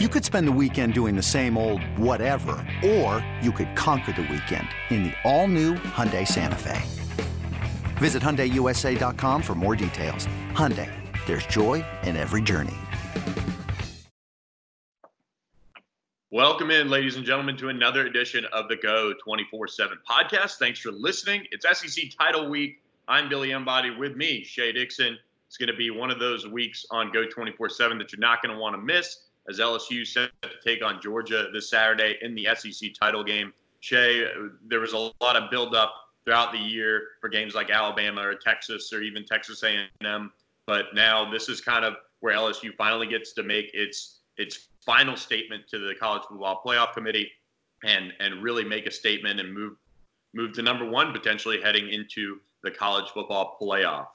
You could spend the weekend doing the same old whatever, or you could conquer the weekend in the all-new Hyundai Santa Fe. Visit HyundaiUSA.com for more details. Hyundai, there's joy in every journey. Welcome in, ladies and gentlemen, to another edition of the Geaux 24-7 podcast. Thanks for listening. It's SEC Title Week. I'm Billy Embody. With me, Shea Dixon. It's going to be one of those weeks on Geaux 24-7 that you're not going to want to miss as LSU set to take on Georgia this Saturday in the SEC title game. Shea, there was a lot of buildup throughout the year for games like Alabama or Texas or even Texas A&M, but now this is kind of where LSU finally gets to make its its final statement to the College Football Playoff Committee and and really make a statement and move move to number one potentially heading into the college football playoff.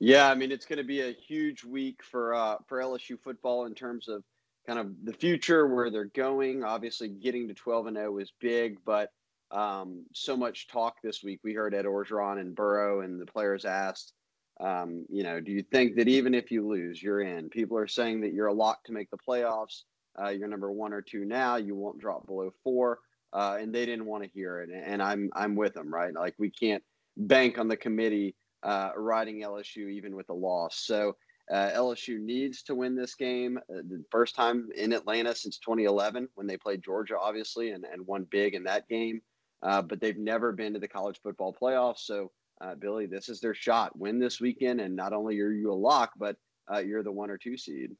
Yeah, I mean it's going to be a huge week for uh, for LSU football in terms of kind of the future where they're going. Obviously, getting to 12 and 0 is big, but um, so much talk this week. We heard Ed Orgeron and Burrow, and the players asked, um, you know, do you think that even if you lose, you're in? People are saying that you're a lock to make the playoffs. Uh, you're number one or two now. You won't drop below four, uh, and they didn't want to hear it. And I'm I'm with them, right? Like we can't bank on the committee uh, riding LSU even with a loss. So uh, LSU needs to win this game. Uh, the first time in Atlanta since 2011 when they played Georgia, obviously, and, and won big in that game. Uh, but they've never been to the college football playoffs. So, uh, Billy, this is their shot. Win this weekend, and not only are you a lock, but uh, you're the one or two seed.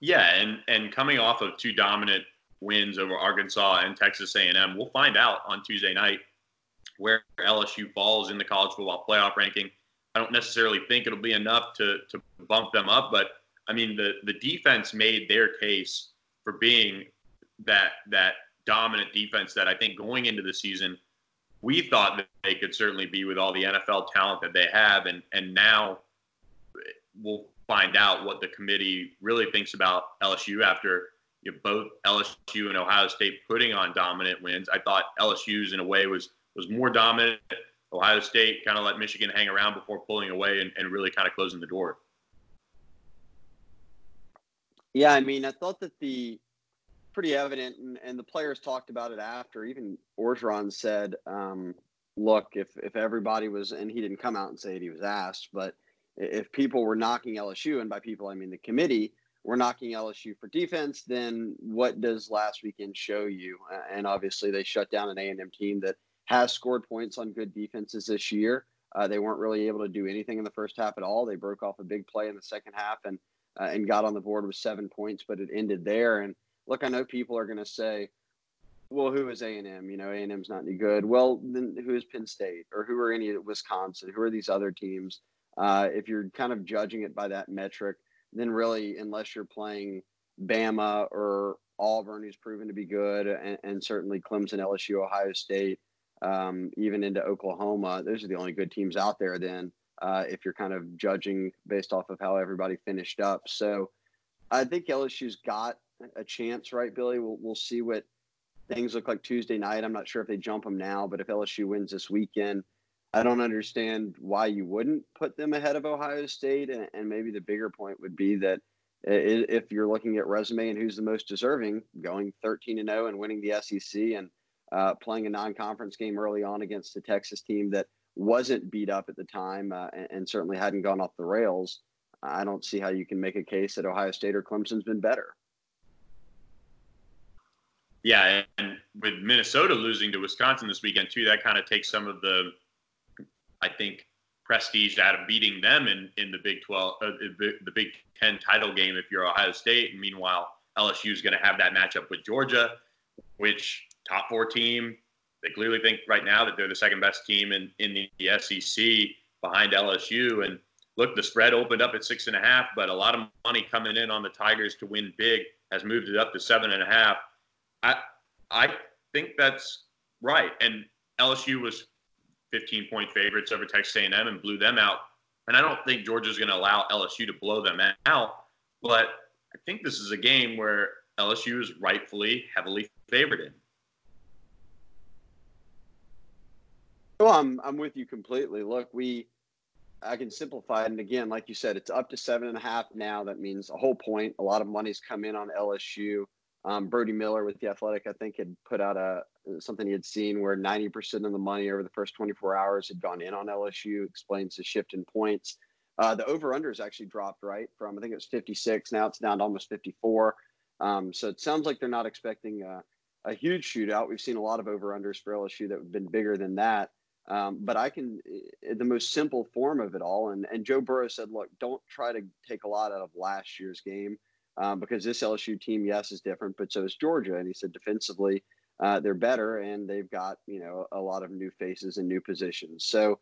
Yeah, and and coming off of two dominant wins over Arkansas and Texas A&M, we'll find out on Tuesday night where LSU falls in the college football playoff ranking. I don't necessarily think it'll be enough to to bump them up, but I mean the the defense made their case for being that that dominant defense that I think going into the season we thought that they could certainly be with all the NFL talent that they have, and and now we'll find out what the committee really thinks about LSU after you know, both LSU and Ohio State putting on dominant wins. I thought LSU's in a way was was more dominant. Ohio State kind of let Michigan hang around before pulling away and, and really kind of closing the door. Yeah, I mean, I thought that the pretty evident, and, and the players talked about it after. Even Orgeron said, um, "Look, if if everybody was, and he didn't come out and say it, he was asked, but if people were knocking LSU, and by people I mean the committee, were knocking LSU for defense, then what does last weekend show you? And obviously, they shut down an A and M team that has scored points on good defenses this year. Uh, they weren't really able to do anything in the first half at all. They broke off a big play in the second half and uh, and got on the board with seven points, but it ended there. And look, I know people are going to say, "Well, who is A and M? You know, A and M's not any good." Well, then who is Penn State or who are any of Wisconsin? Who are these other teams? Uh, if you're kind of judging it by that metric, then really, unless you're playing Bama or Auburn, who's proven to be good, and, and certainly Clemson, LSU, Ohio State um, even into Oklahoma. Those are the only good teams out there. Then, uh, if you're kind of judging based off of how everybody finished up, so I think LSU's got a chance, right, Billy? We'll we'll see what things look like Tuesday night. I'm not sure if they jump them now, but if LSU wins this weekend, I don't understand why you wouldn't put them ahead of Ohio State. And, and maybe the bigger point would be that if you're looking at resume and who's the most deserving, going 13 and 0 and winning the SEC and uh, playing a non-conference game early on against a Texas team that wasn't beat up at the time uh, and, and, certainly hadn't gone off the rails. I don't see how you can make a case that Ohio State or Clemson's been better. Yeah, and with Minnesota losing to Wisconsin this weekend too, that kind of takes some of the, I think, prestige out of beating them in, in the Big Twelve, uh, the Big Ten title game if you're Ohio State. And meanwhile, LSU is going to have that matchup with Georgia, which top four team. They clearly think right now that they're the second best team in, in the SEC behind LSU. And look, the spread opened up at six and a half, but a lot of money coming in on the Tigers to win big has moved it up to seven and a half. I I think that's right. And LSU was 15 point favorites over Texas A&M and blew them out. And I don't think Georgia's going to allow LSU to blow them out. But I think this is a game where LSU is rightfully heavily favored in. Well, I'm I'm with you completely. Look, we I can simplify it. And again, like you said, it's up to seven and a half now. That means a whole point. A lot of money's come in on LSU. Um, Brody Miller with the Athletic, I think, had put out a something he had seen where 90% of the money over the first 24 hours had gone in on LSU. Explains the shift in points. Uh, the over under has actually dropped right from I think it was 56. Now it's down to almost 54. Um, so it sounds like they're not expecting a, a huge shootout. We've seen a lot of over unders for LSU that have been bigger than that. Um, but I can, eh, the most simple form of it all. And, and Joe Burrow said, look, don't try to take a lot out of last year's game um, because this LSU team, yes, is different, but so is Georgia. And he said defensively, uh, they're better and they've got, you know, a lot of new faces and new positions. So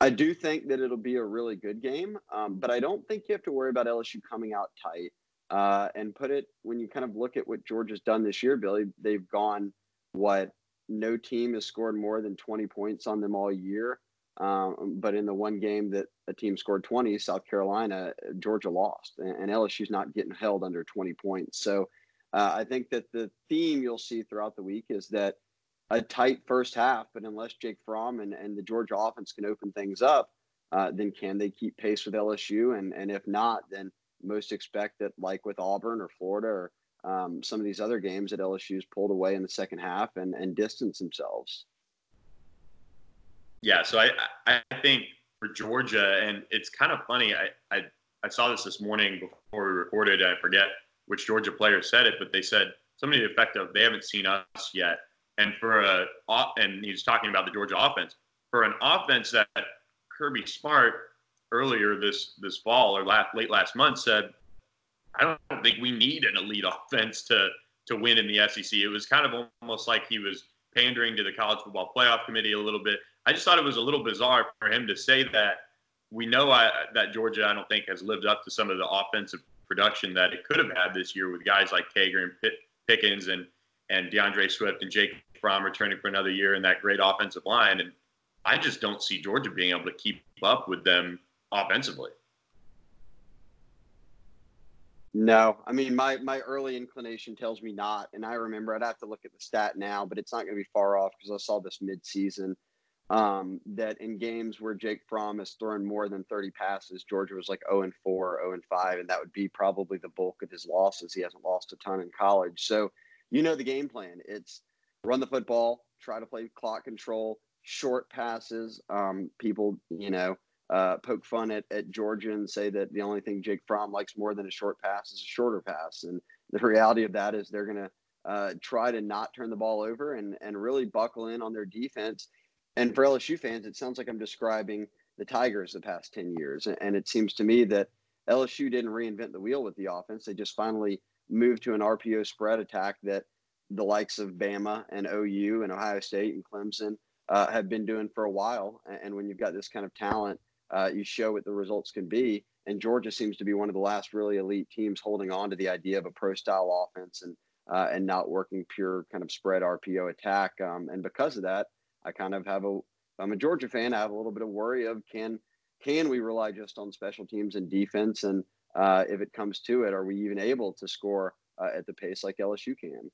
I do think that it'll be a really good game, um, but I don't think you have to worry about LSU coming out tight. Uh, and put it when you kind of look at what Georgia's done this year, Billy, they've gone what no team has scored more than 20 points on them all year. Um, but in the one game that a team scored 20, South Carolina, Georgia lost, and, and LSU's not getting held under 20 points. So uh, I think that the theme you'll see throughout the week is that a tight first half, but unless Jake Fromm and, and the Georgia offense can open things up, uh, then can they keep pace with LSU? And, and if not, then most expect that, like with Auburn or Florida or um, some of these other games that LSU's pulled away in the second half and, and distance themselves. Yeah, so I, I think for Georgia, and it's kind of funny. I, I, I saw this this morning before we recorded. I forget which Georgia player said it, but they said something to the effect of they haven't seen us yet. And for a, and he's talking about the Georgia offense for an offense that Kirby Smart earlier this this fall or last, late last month said I don't think we need an elite offense to to win in the SEC. It was kind of almost like he was pandering to the college football playoff committee a little bit. I just thought it was a little bizarre for him to say that. We know I, that Georgia, I don't think, has lived up to some of the offensive production that it could have had this year with guys like Cager and Pitt, Pickens and and D'Andre Swift and Jake Fromm returning for another year in that great offensive line. And I just don't see Georgia being able to keep up with them offensively. No, I mean my my early inclination tells me not, and I remember I'd have to look at the stat now, but it's not going to be far off because I saw this midseason um, that in games where Jake Fromm has thrown more than 30 passes, Georgia was like 0 and 4, 0 and 5, and that would be probably the bulk of his losses. He hasn't lost a ton in college, so you know the game plan. It's run the football, try to play clock control, short passes. Um, people, you know uh, poke fun at, at Georgia and say that the only thing Jake Fromm likes more than a short pass is a shorter pass. And the reality of that is they're going to uh, try to not turn the ball over and, and really buckle in on their defense. And for LSU fans, it sounds like I'm describing the Tigers the past 10 years. And it seems to me that LSU didn't reinvent the wheel with the offense. They just finally moved to an RPO spread attack that the likes of Bama and OU and Ohio State and Clemson uh, have been doing for a while. And when you've got this kind of talent, uh, you show what the results can be. And Georgia seems to be one of the last really elite teams holding on to the idea of a pro style offense and uh, and not working pure kind of spread RPO attack. Um, and because of that, I kind of have a I'm a Georgia fan. I have a little bit of worry of can can we rely just on special teams and defense, and uh, if it comes to it, are we even able to score uh, at the pace like LSU can?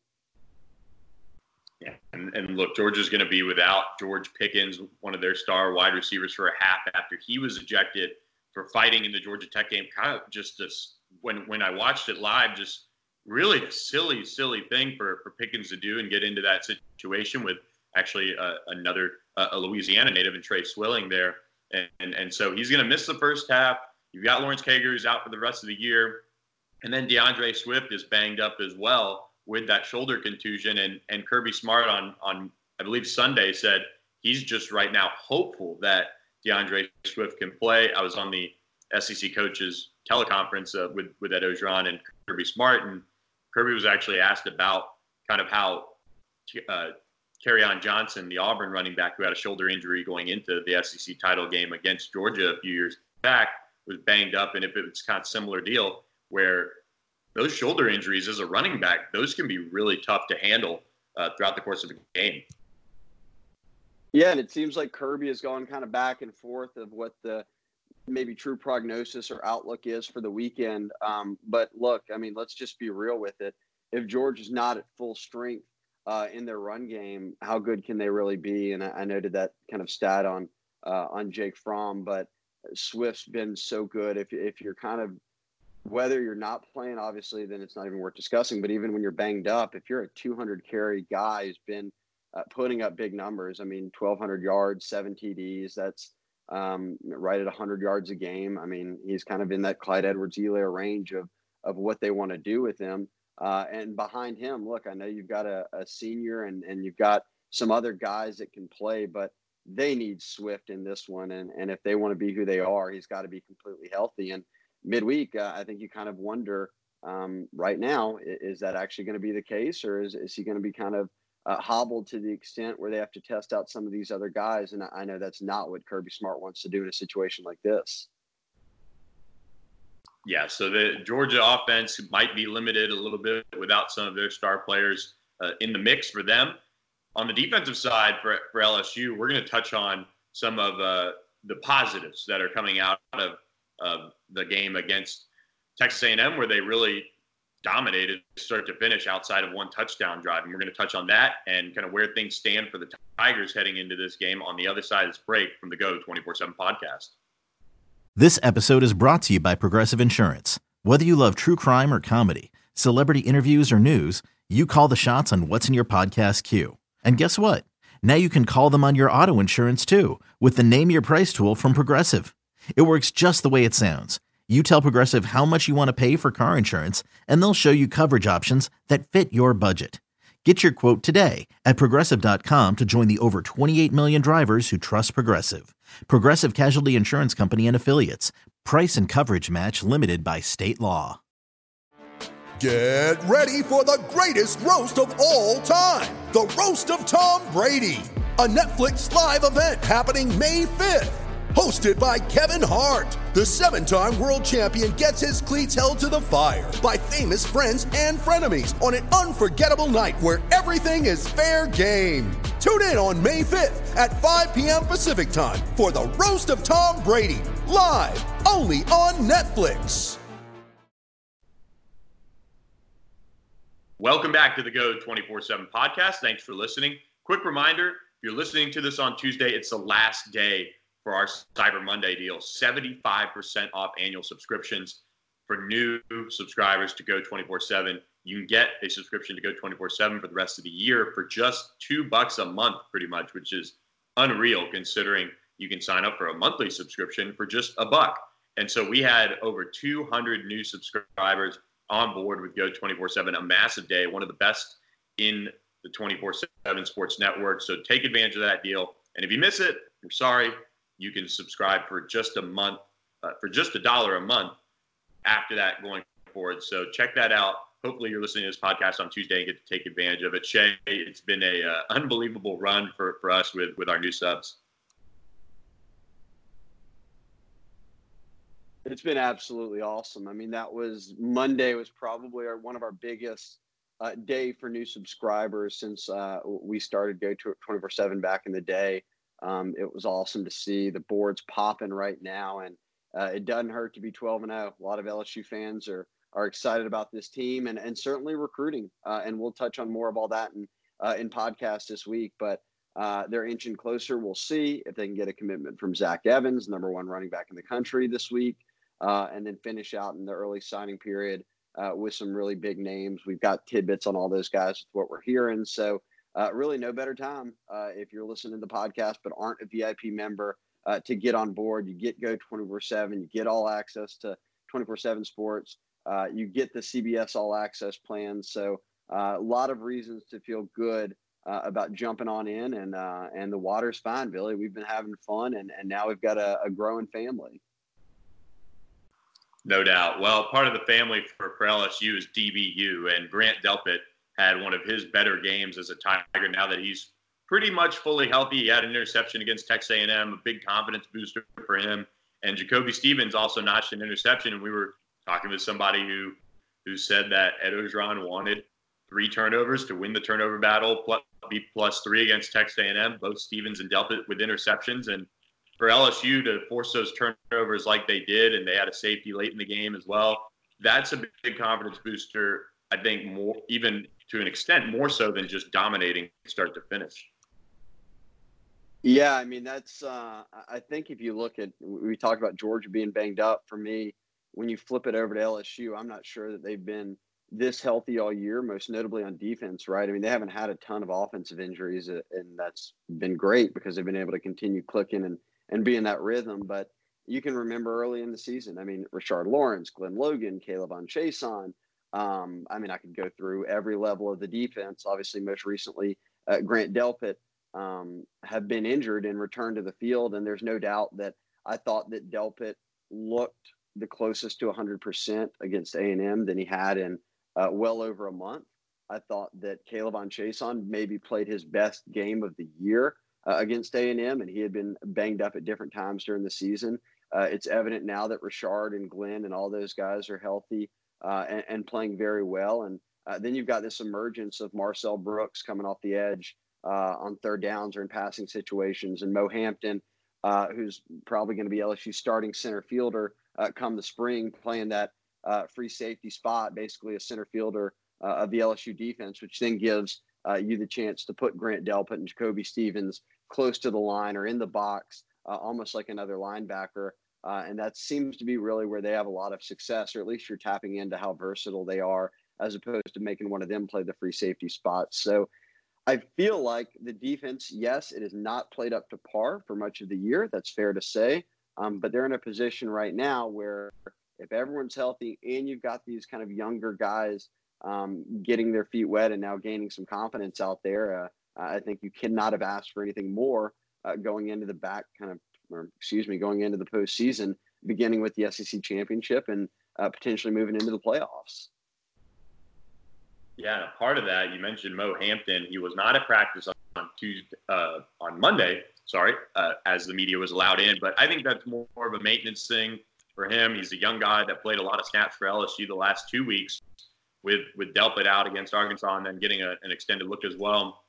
Yeah, and, and look, Georgia's going to be without George Pickens, one of their star wide receivers, for a half after he was ejected for fighting in the Georgia Tech game. Kind of just this when when I watched it live, just really a silly, silly thing for for Pickens to do and get into that situation with actually uh, another uh, a Louisiana native and Tre Swilling there, and, and and so he's going to miss the first half. You've got Lawrence Cager who's out for the rest of the year, and then D'Andre Swift is banged up as well with that shoulder contusion. And and Kirby Smart on on I believe Sunday said he's just right now hopeful that D'Andre Swift can play. I was on the SEC coaches teleconference uh, with with Ed Orgeron and Kirby Smart, and Kirby was actually asked about kind of how uh, on Johnson, the Auburn running back who had a shoulder injury going into the SEC title game against Georgia a few years back, was banged up, and if it was kind of similar deal where those shoulder injuries as a running back, those can be really tough to handle uh, throughout the course of the game. Yeah, and it seems like Kirby has gone kind of back and forth of what the maybe true prognosis or outlook is for the weekend. Um, but look, I mean, let's just be real with it. If George is not at full strength uh, in their run game, how good can they really be? And I, I noted that kind of stat on uh, on Jake Fromm, but Swift's been so good. If if you're kind of whether you're not playing, obviously, then it's not even worth discussing. But even when you're banged up, if you're a 200 carry guy who's been uh, putting up big numbers, I mean, 1,200 yards, seven TDs, that's um, right at 100 yards a game. I mean, he's kind of in that Clyde Edwards-Helaire range of of what they want to do with him. Uh, and behind him, look, I know you've got a, a senior and and you've got some other guys that can play, but they need Swift in this one. And and if they want to be who they are, he's got to be completely healthy. And midweek, uh, I think you kind of wonder um, right now, is, that actually going to be the case, or is, is he going to be kind of uh, hobbled to the extent where they have to test out some of these other guys? And I know that's not what Kirby Smart wants to do in a situation like this. Yeah, so the Georgia offense might be limited a little bit without some of their star players uh, in the mix for them. On the defensive side for, for LSU, we're going to touch on some of uh, the positives that are coming out of of the game against Texas A&M, where they really dominated start to finish outside of one touchdown drive. And we're going to touch on that and kind of where things stand for the Tigers heading into this game on the other side of this break from the Geaux 24 7 podcast. This episode is brought to you by Progressive Insurance. Whether you love true crime or comedy, celebrity interviews or news, you call the shots on what's in your podcast queue. And guess what? Now you can call them on your auto insurance too with the Name Your Price tool from Progressive. It works just the way it sounds. You tell Progressive how much you want to pay for car insurance, and they'll show you coverage options that fit your budget. Get your quote today at progressive.com to join the over 28 million drivers who trust Progressive. Progressive Casualty Insurance Company and Affiliates. Price and coverage match limited by state law. Get ready for the greatest roast of all time the Roast of Tom Brady, a Netflix live event happening May 5th hosted by Kevin Hart. The seven time world champion gets his cleats held to the fire by famous friends and frenemies on an unforgettable night where everything is fair game. Tune in on May 5th at 5 p.m. Pacific time for the Roast of Tom Brady, live only on Netflix. Welcome back to the Geaux 24 7 podcast. Thanks for listening. Quick reminder if you're listening to this on Tuesday, it's the last day for our Cyber Monday deal 75% off annual subscriptions for new subscribers to Geaux 24 7. You can get a subscription to Geaux 24 7 for the rest of the year for just two bucks a month, pretty much, which is unreal considering you can sign up for a monthly subscription for just a buck. And so we had over 200 new subscribers on board with Go 24 7, a massive day, one of the best in the 24 7 sports network. So take advantage of that deal. And if you miss it, I'm sorry you can subscribe for just a month, uh, for just a dollar a month after that going forward. So check that out. Hopefully, you're listening to this podcast on Tuesday and get to take advantage of it. Shea, it's been a uh, unbelievable run for, for us with, with our new subs. It's been absolutely awesome. I mean, that was Monday was probably our, one of our biggest uh, day for new subscribers since uh, we started Geaux to 24 7 back in the day. Um, it was awesome to see the boards popping right now, and uh, it doesn't hurt to be 12 and 0. A lot of LSU fans are are excited about this team and and certainly recruiting. Uh, and we'll touch on more of all that in uh, in podcast this week. But uh, they're inching closer. We'll see if they can get a commitment from Zach Evans, number one running back in the country this week, uh, and then finish out in the early signing period uh, with some really big names. We've got tidbits on all those guys with what we're hearing. So uh, really no better time uh, if you're listening to the podcast but aren't a VIP member uh, to get on board. You get Geaux 24 7, you get all access to 24 7 sports, uh, you get the CBS All Access plan. So, uh, a lot of reasons to feel good uh, about jumping on in, and and the water's fine, Billy. We've been having fun, and, and now we've got a, a growing family. No doubt. Well, part of the family for, for LSU is DBU, and Grant Delpit had one of his better games as a Tiger now that he's pretty much fully healthy. He had an interception against Texas A&M, a big confidence booster for him. And Jacoby Stevens also notched an interception. And we were talking with somebody who who said that Ed Orgeron wanted three turnovers to win the turnover battle, plus, be plus three against Texas A&M. Both Stevens and Delpit with interceptions, and for LSU to force those turnovers like they did, and they had a safety late in the game as well. That's a big confidence booster. I think more even to an extent more so than just dominating start to finish. Yeah, I mean that's. Uh, I think if you look at, we talked about Georgia being banged up. For me, when you flip it over to LSU, I'm not sure that they've been this healthy all year, most notably on defense, right? I mean, they haven't had a ton of offensive injuries, and that's been great because they've been able to continue clicking and, and be in that rhythm. But you can remember early in the season, I mean, Rashard Lawrence, Glen Logan, K'Lavon Chaisson. Um, I mean, I could go through every level of the defense. Obviously, most recently, uh, Grant Delpit um, have been injured and returned to the field. And there's no doubt that I thought that Delpit looked the closest to 100% against A&M than he had in – uh, well over a month. I thought that K'Lavon Chaisson maybe played his best game of the year uh, against A&M, and he had been banged up at different times during the season. Uh, it's evident now that Rashard and Glen and all those guys are healthy and, and, playing very well. And uh, then you've got this emergence of Marcel Brooks coming off the edge uh, on third downs or in passing situations, and Mo Hampton, who's probably going to be LSU starting center fielder come the spring, playing that uh, free safety spot, basically a center fielder uh, of the LSU defense, which then gives uh, you the chance to put Grant Delpit and Jacoby Stevens close to the line or in the box, uh, almost like another linebacker. Uh, and that seems to be really where they have a lot of success, or at least you're tapping into how versatile they are, as opposed to making one of them play the free safety spots. So I feel like the defense, yes, it has not played up to par for much of the year. That's fair to say. Um, but they're in a position right now where if everyone's healthy and you've got these kind of younger guys um, getting their feet wet and now gaining some confidence out there, uh, I think you cannot have asked for anything more uh, going into the back kind of, or excuse me, going into the postseason, beginning with the SEC championship and uh, potentially moving into the playoffs. Yeah, part of that you mentioned Mo Hampton. He was not at practice on Tuesday, uh, on Monday. Sorry, uh, as the media was allowed in, but I think that's more of a maintenance thing for him. He's a young guy that played a lot of snaps for LSU the last two weeks with with Delpit out against Arkansas and then getting a, an extended look as well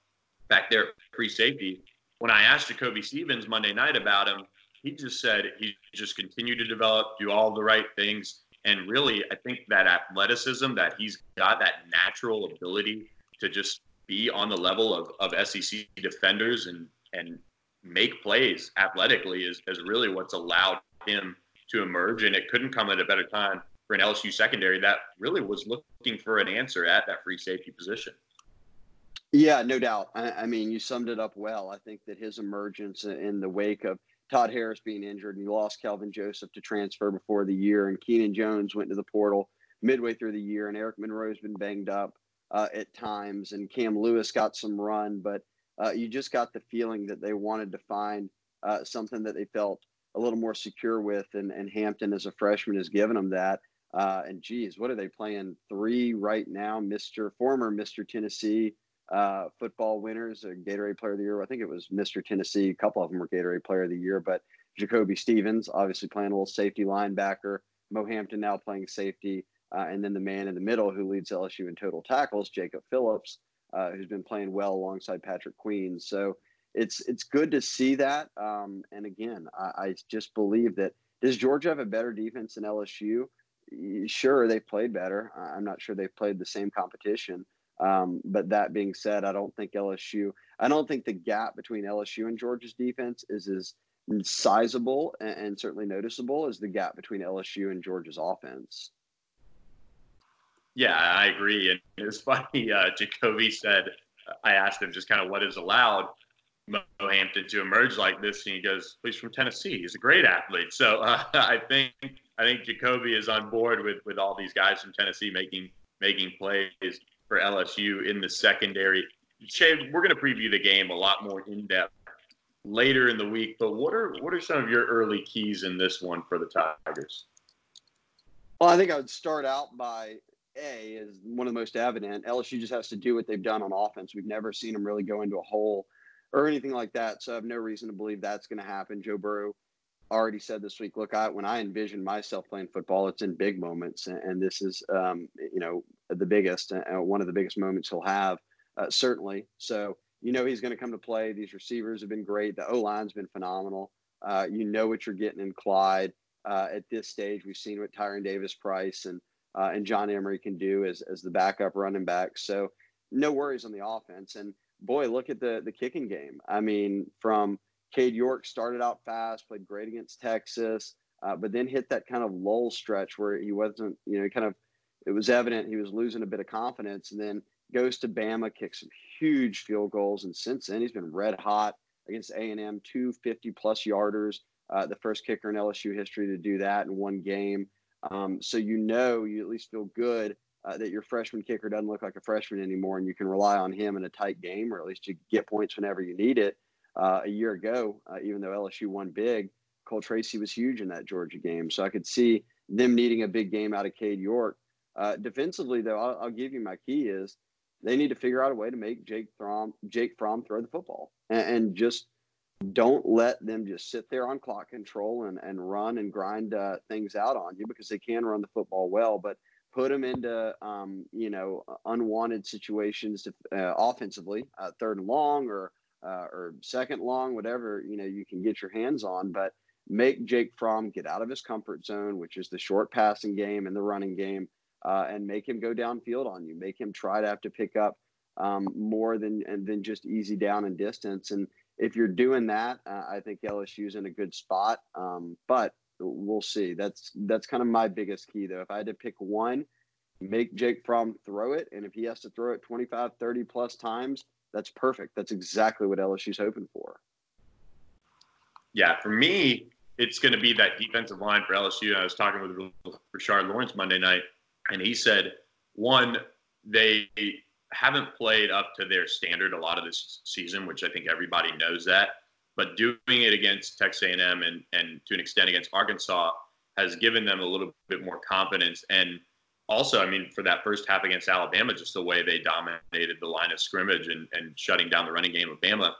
back there free safety. When I asked Jacoby Stevens Monday night about him, he just said he just continued to develop, do all the right things. And really, I think that athleticism that he's got, that natural ability to just be on the level of, of SEC defenders and, and make plays athletically is, is really what's allowed him to emerge, and it couldn't come at a better time for an LSU secondary that really was looking for an answer at that free safety position. Yeah, no doubt. I, I, mean, you summed it up well. I think that his emergence in the wake of Todd Harris being injured, and you lost Kelvin Joseph to transfer before the year, and Keenan Jones went to the portal midway through the year, and Eric Monroe's been banged up uh, at times, and Cam Lewis got some run, but uh, you just got the feeling that they wanted to find uh, something that they felt a little more secure with, and, and Hampton as a freshman has given them that. Uh, and geez, what are they playing? Three right now, Mr. Former Mr. Tennessee uh, football winners, a Gatorade Player of the Year. I think it was Mr. Tennessee. A couple of them were Gatorade Player of the Year, but Jacoby Stevens, obviously playing a little safety linebacker. Mo Hampton now playing safety. Uh, and then the man in the middle who leads LSU in total tackles, Jacob Phillips, uh, who's been playing well alongside Patrick Queen. So it's it's good to see that. Um, and again, I, I, just believe that does Georgia have a better defense than LSU? Sure, they've played better. I'm not sure they've played the same competition. Um, but that being said, I don't think LSU. I don't think the gap between LSU and Georgia's defense is as sizable and, and certainly noticeable as the gap between LSU and Georgia's offense. Yeah, I agree. And it was funny. Uh, Jacoby said, I asked him just kind of what is allowed. Mo Hampton to emerge like this, and he goes, "He's from Tennessee. He's a great athlete." So uh, I think I think Jacoby is on board with with all these guys from Tennessee making making plays for LSU in the secondary. Shea, we're going to preview the game a lot more in depth later in the week. But what are what are some of your early keys in this one for the Tigers? Well, I think I would start out by a is one of the most evident. LSU just has to do what they've done on offense. We've never seen them really go into a hole or anything like that. So I have no reason to believe that's going to happen. Joe Burrow already said this week, look, I, when I envision myself playing football, it's in big moments. And, and this is, um, you know, the biggest, uh, one of the biggest moments he'll have, uh, certainly. So, you know, he's going to come to play. These receivers have been great. The O line's been phenomenal. Uh, you know what you're getting in Clyde. Uh, at this stage, we've seen what Tyrion Davis Price and uh, and John Emery can do as, as the backup running back. So no worries on the offense. And boy, look at the the kicking game. I mean, from Cade York started out fast, played great against Texas, uh, but then hit that kind of lull stretch where he wasn't, you know, kind of, it was evident he was losing a bit of confidence. And then goes to Bama, kicks some huge field goals, and since then he's been red hot against A&M, two 50 plus yarders, uh, the first kicker in LSU history to do that in one game. Um, so you know, you at least feel good uh, that your freshman kicker doesn't look like a freshman anymore, and you can rely on him in a tight game, or at least you get points whenever you need it. Uh, a year ago, uh, even though LSU won big, Cole Tracy was huge in that Georgia game. So I could see them needing a big game out of Cade York. Uh, defensively, though, I'll, I'll, give you my key is they need to figure out a way to make Jake Fromm, Jake Fromm throw the football and, and just don't let them just sit there on clock control and, and run and grind uh, things out on you because they can run the football well, but put them into um, you know unwanted situations to, uh, offensively, uh, third and long or uh, or second long, whatever you know you can get your hands on, but make Jake Fromm get out of his comfort zone, which is the short passing game and the running game, uh, and make him go downfield on you. Make him try to have to pick up um, more than and than just easy down and distance. And if you're doing that, uh, I think LSU's in a good spot. Um, but we'll see. That's that's kind of my biggest key, though. If I had to pick one, make Jake Fromm throw it, and if he has to throw it 25, 30 plus times, that's perfect. That's exactly what LSU's hoping for. Yeah, for me, it's going to be that defensive line for LSU. I was talking with Rashard Lawrence Monday night, and he said, one, they haven't played up to their standard a lot of this season, which I think everybody knows that. But doing it against Texas A&M and, and to an extent against Arkansas has given them a little bit more confidence. And also, I mean, for that first half against Alabama, just the way they dominated the line of scrimmage and, and shutting down the running game of Bama,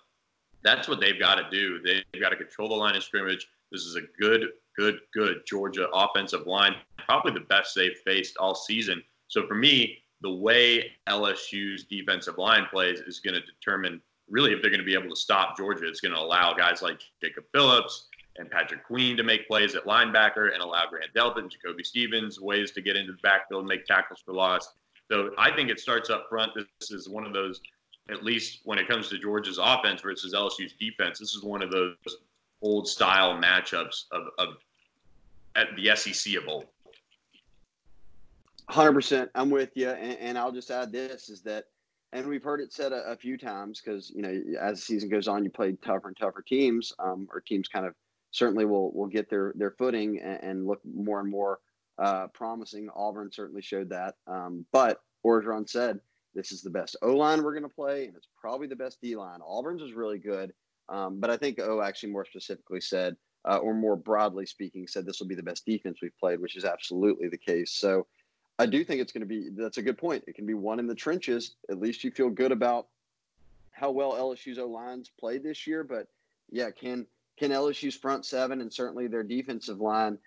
that's what they've got to do. They've got to control the line of scrimmage. This is a good, good, good Georgia offensive line, probably the best they've faced all season. So for me, the way LSU's defensive line plays is going to determine really if they're going to be able to stop Georgia. It's going to allow guys like Jacob Phillips and Patrick Queen to make plays at linebacker and allow Grant Delpit, Jacoby Stevens ways to get into the backfield and make tackles for loss. So I think it starts up front. This is one of those, at least when it comes to Georgia's offense versus LSU's defense, this is one of those old style matchups of, of at the SEC of old. Hundred percent, I'm with you, and, and, I'll just add this: is that, and we've heard it said a, a few times because you know as the season goes on, you play tougher and tougher teams, um, or teams kind of certainly will will get their their footing and, and look more and more uh, promising. Auburn certainly showed that, um, but Orgeron said this is the best O line we're going to play, and it's probably the best D line. Auburn's is really good, um, but I think O actually more specifically said, uh, or more broadly speaking, said this will be the best defense we've played, which is absolutely the case. So I do think it's going to be. That's a good point. It can be one in the trenches. At least you feel good about how well LSU's O lines played this year. But yeah, can can LSU's front seven and certainly their defensive line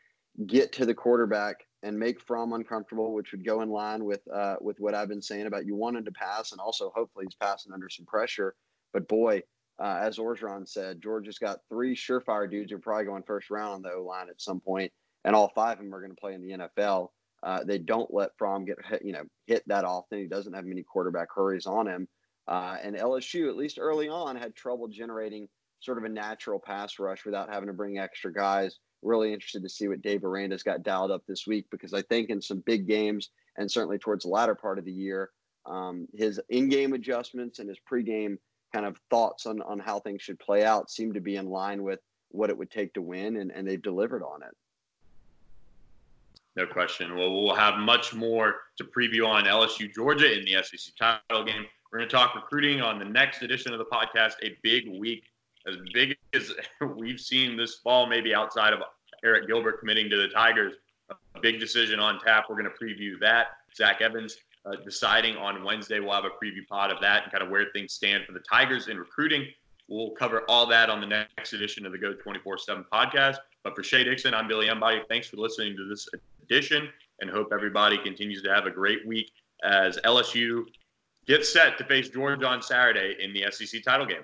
get to the quarterback and make Fromm uncomfortable, which would go in line with uh, with what I've been saying about you wanted to pass, and also hopefully he's passing under some pressure. But boy, uh, as Orgeron said, Georgia's got three surefire dudes who are probably going first round on the O line at some point, and all five of them are going to play in the NFL. Uh, they don't let Fromm get you know hit that often. He doesn't have many quarterback hurries on him. Uh, and LSU, at least early on, had trouble generating sort of a natural pass rush without having to bring extra guys. Really interested to see what Dave Aranda's got dialed up this week because I think in some big games and certainly towards the latter part of the year, um, his in-game adjustments and his pregame kind of thoughts on, on how things should play out seem to be in line with what it would take to win, and, and they've delivered on it. No question. Well, we'll have much more to preview on LSU Georgia in the SEC title game. We're going to talk recruiting on the next edition of the podcast. A big week, as big as we've seen this fall, maybe outside of Arik Gilbert committing to the Tigers. A big decision on tap. We're going to preview that. Zach Evans uh, deciding on Wednesday. We'll have a preview pod of that and kind of where things stand for the Tigers in recruiting. We'll cover all that on the next edition of the Geaux 24 7 podcast. But for Shea Dixon, I'm Billy Embody. Thanks for listening to this edition and hope everybody continues to have a great week as LSU gets set to face Georgia on Saturday in the SEC title game.